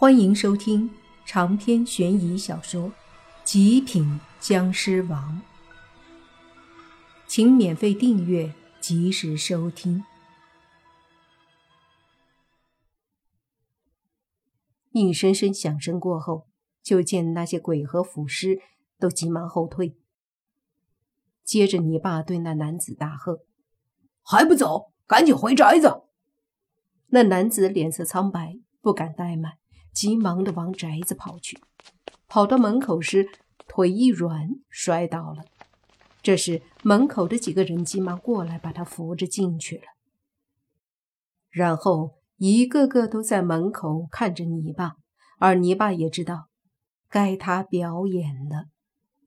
欢迎收听长篇悬疑小说《极品僵尸王》，请免费订阅，及时收听。一声声响声过后，就见那些鬼和腐尸都急忙后退。接着，你爸对那男子大喝：“还不走，赶紧回宅子！”那男子脸色苍白，不敢怠慢。急忙的往宅子跑去，跑到门口时，腿一软，摔倒了。这时，门口的几个人急忙过来，把他扶着进去了。然后，一个个都在门口看着泥巴，而泥巴也知道，该他表演了。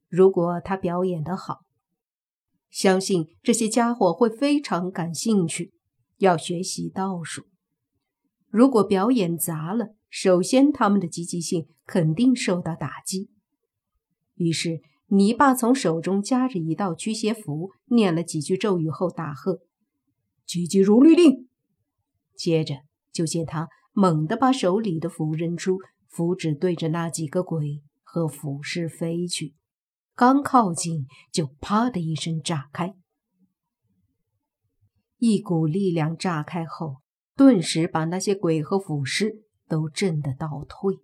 如果他表演的好，相信这些家伙会非常感兴趣，要学习倒数。如果表演砸了，首先他们的积极性肯定受到打击。于是，泥巴从手中夹着一道驱邪符，念了几句咒语后，大喝：“急急如律令！”接着，就见他猛地把手里的符扔出，符纸对着那几个鬼和腐尸飞去。刚靠近，就啪的一声炸开，一股力量炸开后。顿时把那些鬼和腐尸都震得倒退，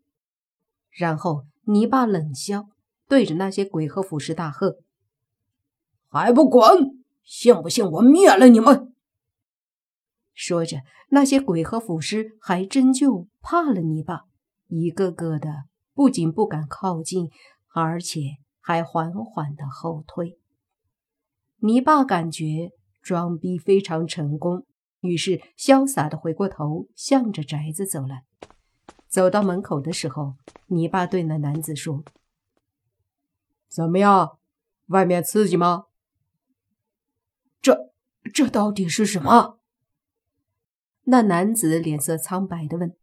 然后泥巴冷笑，对着那些鬼和腐尸大喝：“还不滚！信不信我灭了你们？”说着，那些鬼和腐尸还真就怕了泥巴，一个个的不仅不敢靠近，而且还缓缓的后退。泥巴感觉装逼非常成功。于是，潇洒的回过头，向着宅子走来。走到门口的时候，泥巴对那男子说：“怎么样，外面刺激吗？这这到底是什么？”那男子脸色苍白的问。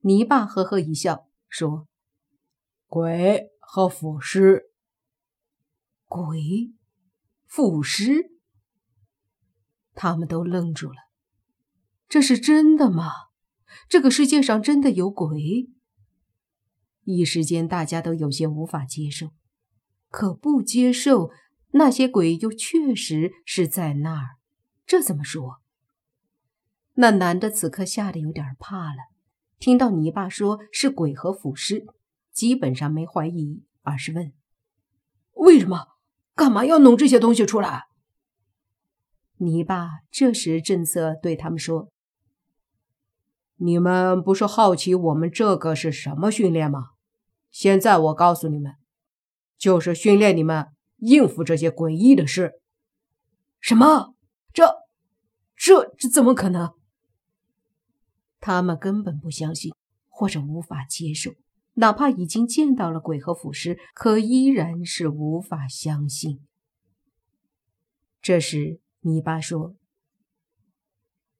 泥巴呵呵一笑，说：“鬼和腐尸。鬼，腐尸。”他们都愣住了，这是真的吗？这个世界上真的有鬼？一时间，大家都有些无法接受。可不接受，那些鬼又确实是在那儿，这怎么说？那男的此刻吓得有点怕了，听到泥巴说是鬼和腐尸，基本上没怀疑，而是问：“为什么？干嘛要弄这些东西出来？”泥巴这时正色对他们说：“你们不是好奇我们这个是什么训练吗？现在我告诉你们，就是训练你们应付这些诡异的事。”什么？这、这、这怎么可能？他们根本不相信，或者无法接受，哪怕已经见到了鬼和腐尸，可依然是无法相信。这时。泥巴说：“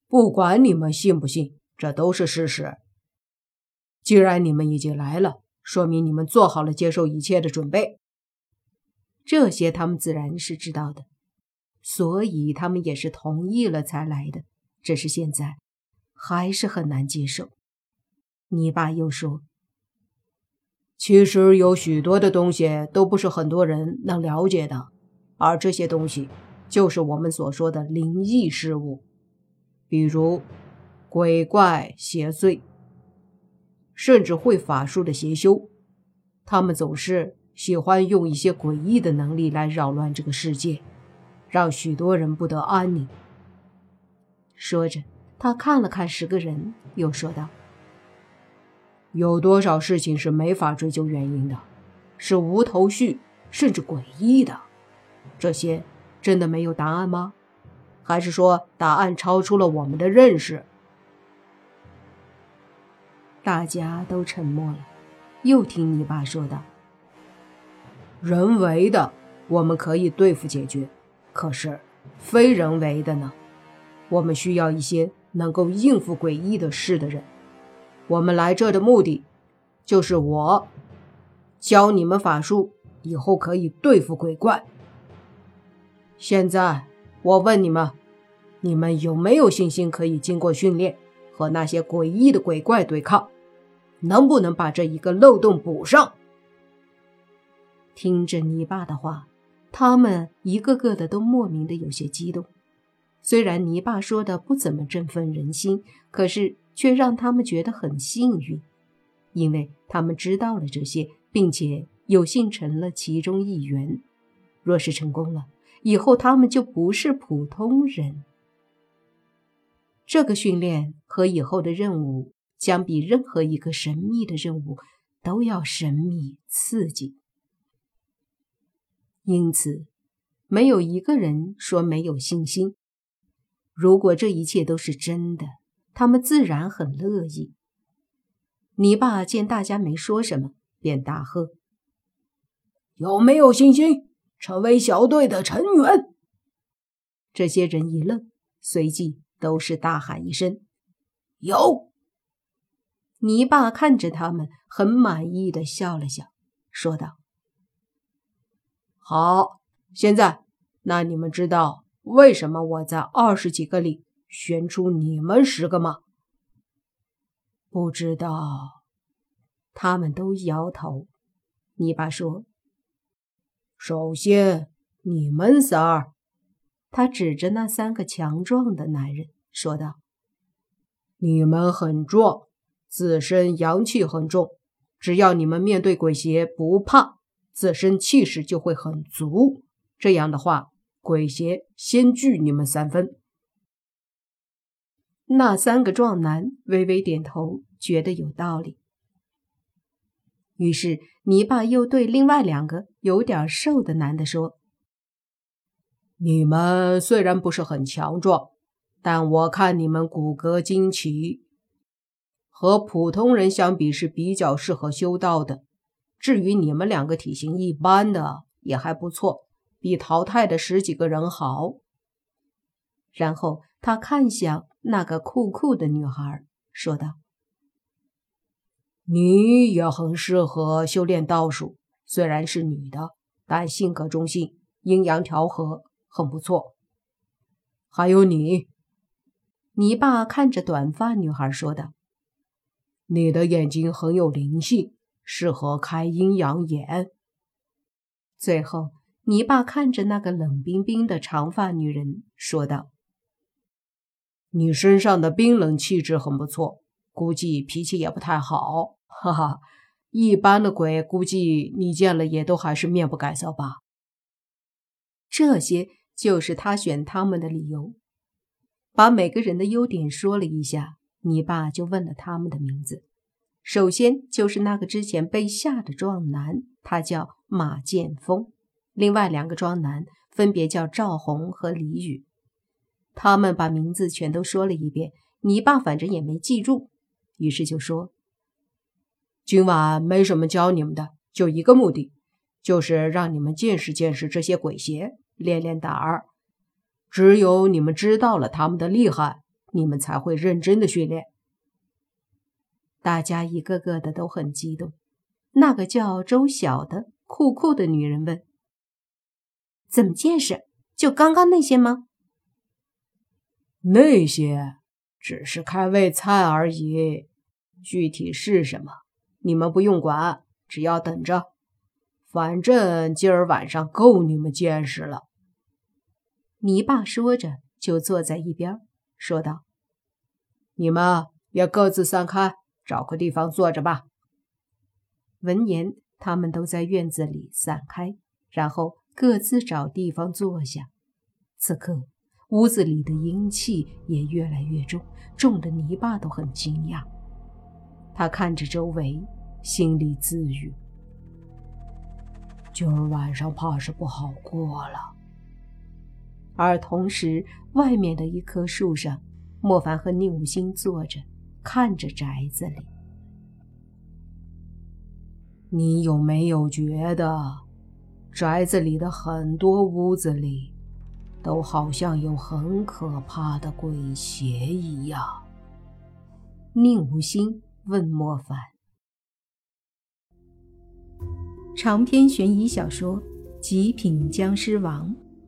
不管你们信不信，这都是事实。既然你们已经来了，说明你们做好了接受一切的准备。这些他们自然是知道的，所以他们也是同意了才来的。只是现在还是很难接受。”你爸又说：“其实有许多的东西都不是很多人能了解的，而这些东西……”就是我们所说的灵异事物，比如鬼怪、邪祟，甚至会法术的邪修，他们总是喜欢用一些诡异的能力来扰乱这个世界，让许多人不得安宁。说着，他看了看十个人，又说道：“有多少事情是没法追究原因的，是无头绪，甚至诡异的？这些。”真的没有答案吗？还是说答案超出了我们的认识？大家都沉默了。又听你爸说道：“人为的我们可以对付解决，可是非人为的呢？我们需要一些能够应付诡异的事的人。我们来这的目的，就是我教你们法术，以后可以对付鬼怪。”现在我问你们，你们有没有信心可以经过训练，和那些诡异的鬼怪对抗，能不能把这一个漏洞补上？听着泥巴的话，他们一个个的都莫名的有些激动。虽然泥巴说的不怎么振奋人心，可是却让他们觉得很幸运，因为他们知道了这些，并且有幸成了其中一员。若是成功了，以后他们就不是普通人。这个训练和以后的任务，相比任何一个神秘的任务都要神秘刺激。因此，没有一个人说没有信心。如果这一切都是真的，他们自然很乐意。你爸见大家没说什么，便大喝：“有没有信心成为小队的成员？”这些人一愣，随即都是大喊一声：“有！”泥巴看着他们，很满意的笑了笑，说道：“好，现在，那你们知道。”为什么我在二十几个里选出你们十个吗？不知道，他们都摇头。泥巴说：“首先，你们仨儿。”他指着那三个强壮的男人说道：“你们很壮，自身阳气很重。只要你们面对鬼邪不怕，自身气势就会很足。这样的话。”鬼邪先惧你们三分。那三个壮男微微点头，觉得有道理。于是泥巴又对另外两个有点瘦的男的说：“你们虽然不是很强壮，但我看你们骨骼惊奇，和普通人相比是比较适合修道的。至于你们两个体型一般的，也还不错。”比淘汰的十几个人好。然后他看向那个酷酷的女孩，说道：“你也很适合修炼道术，虽然是女的，但性格中性，阴阳调和，很不错。还有你，你爸看着短发女孩说道：‘你的眼睛很有灵性，适合开阴阳眼。’最后。”泥巴看着那个冷冰冰的长发女人，说道：“你身上的冰冷气质很不错，估计脾气也不太好。哈哈，一般的鬼估计你见了也都还是面不改色吧。”这些就是他选他们的理由。把每个人的优点说了一下，泥巴就问了他们的名字。首先就是那个之前被吓的壮男，他叫马建峰。另外两个壮男分别叫赵红和李宇，他们把名字全都说了一遍。你爸反正也没记住，于是就说：“今晚没什么教你们的，就一个目的，就是让你们见识见识这些鬼邪，练练胆儿。只有你们知道了他们的厉害，你们才会认真的训练。”大家一个个的都很激动。那个叫周晓的酷酷的女人问。怎么见识？就刚刚那些吗？那些只是开胃菜而已，具体是什么，你们不用管，只要等着。反正今儿晚上够你们见识了。泥巴说着，就坐在一边，说道：“你们也各自散开，找个地方坐着吧。”闻言，他们都在院子里散开，然后。各自找地方坐下。此刻，屋子里的阴气也越来越重，重的泥巴都很惊讶。他看着周围，心里自语：“今儿晚上怕是不好过了。”而同时，外面的一棵树上，莫凡和宁武星坐着，看着宅子里。你有没有觉得？宅子里的很多屋子里，都好像有很可怕的鬼邪一样。宁无心问莫凡：“长篇悬疑小说《极品僵尸王》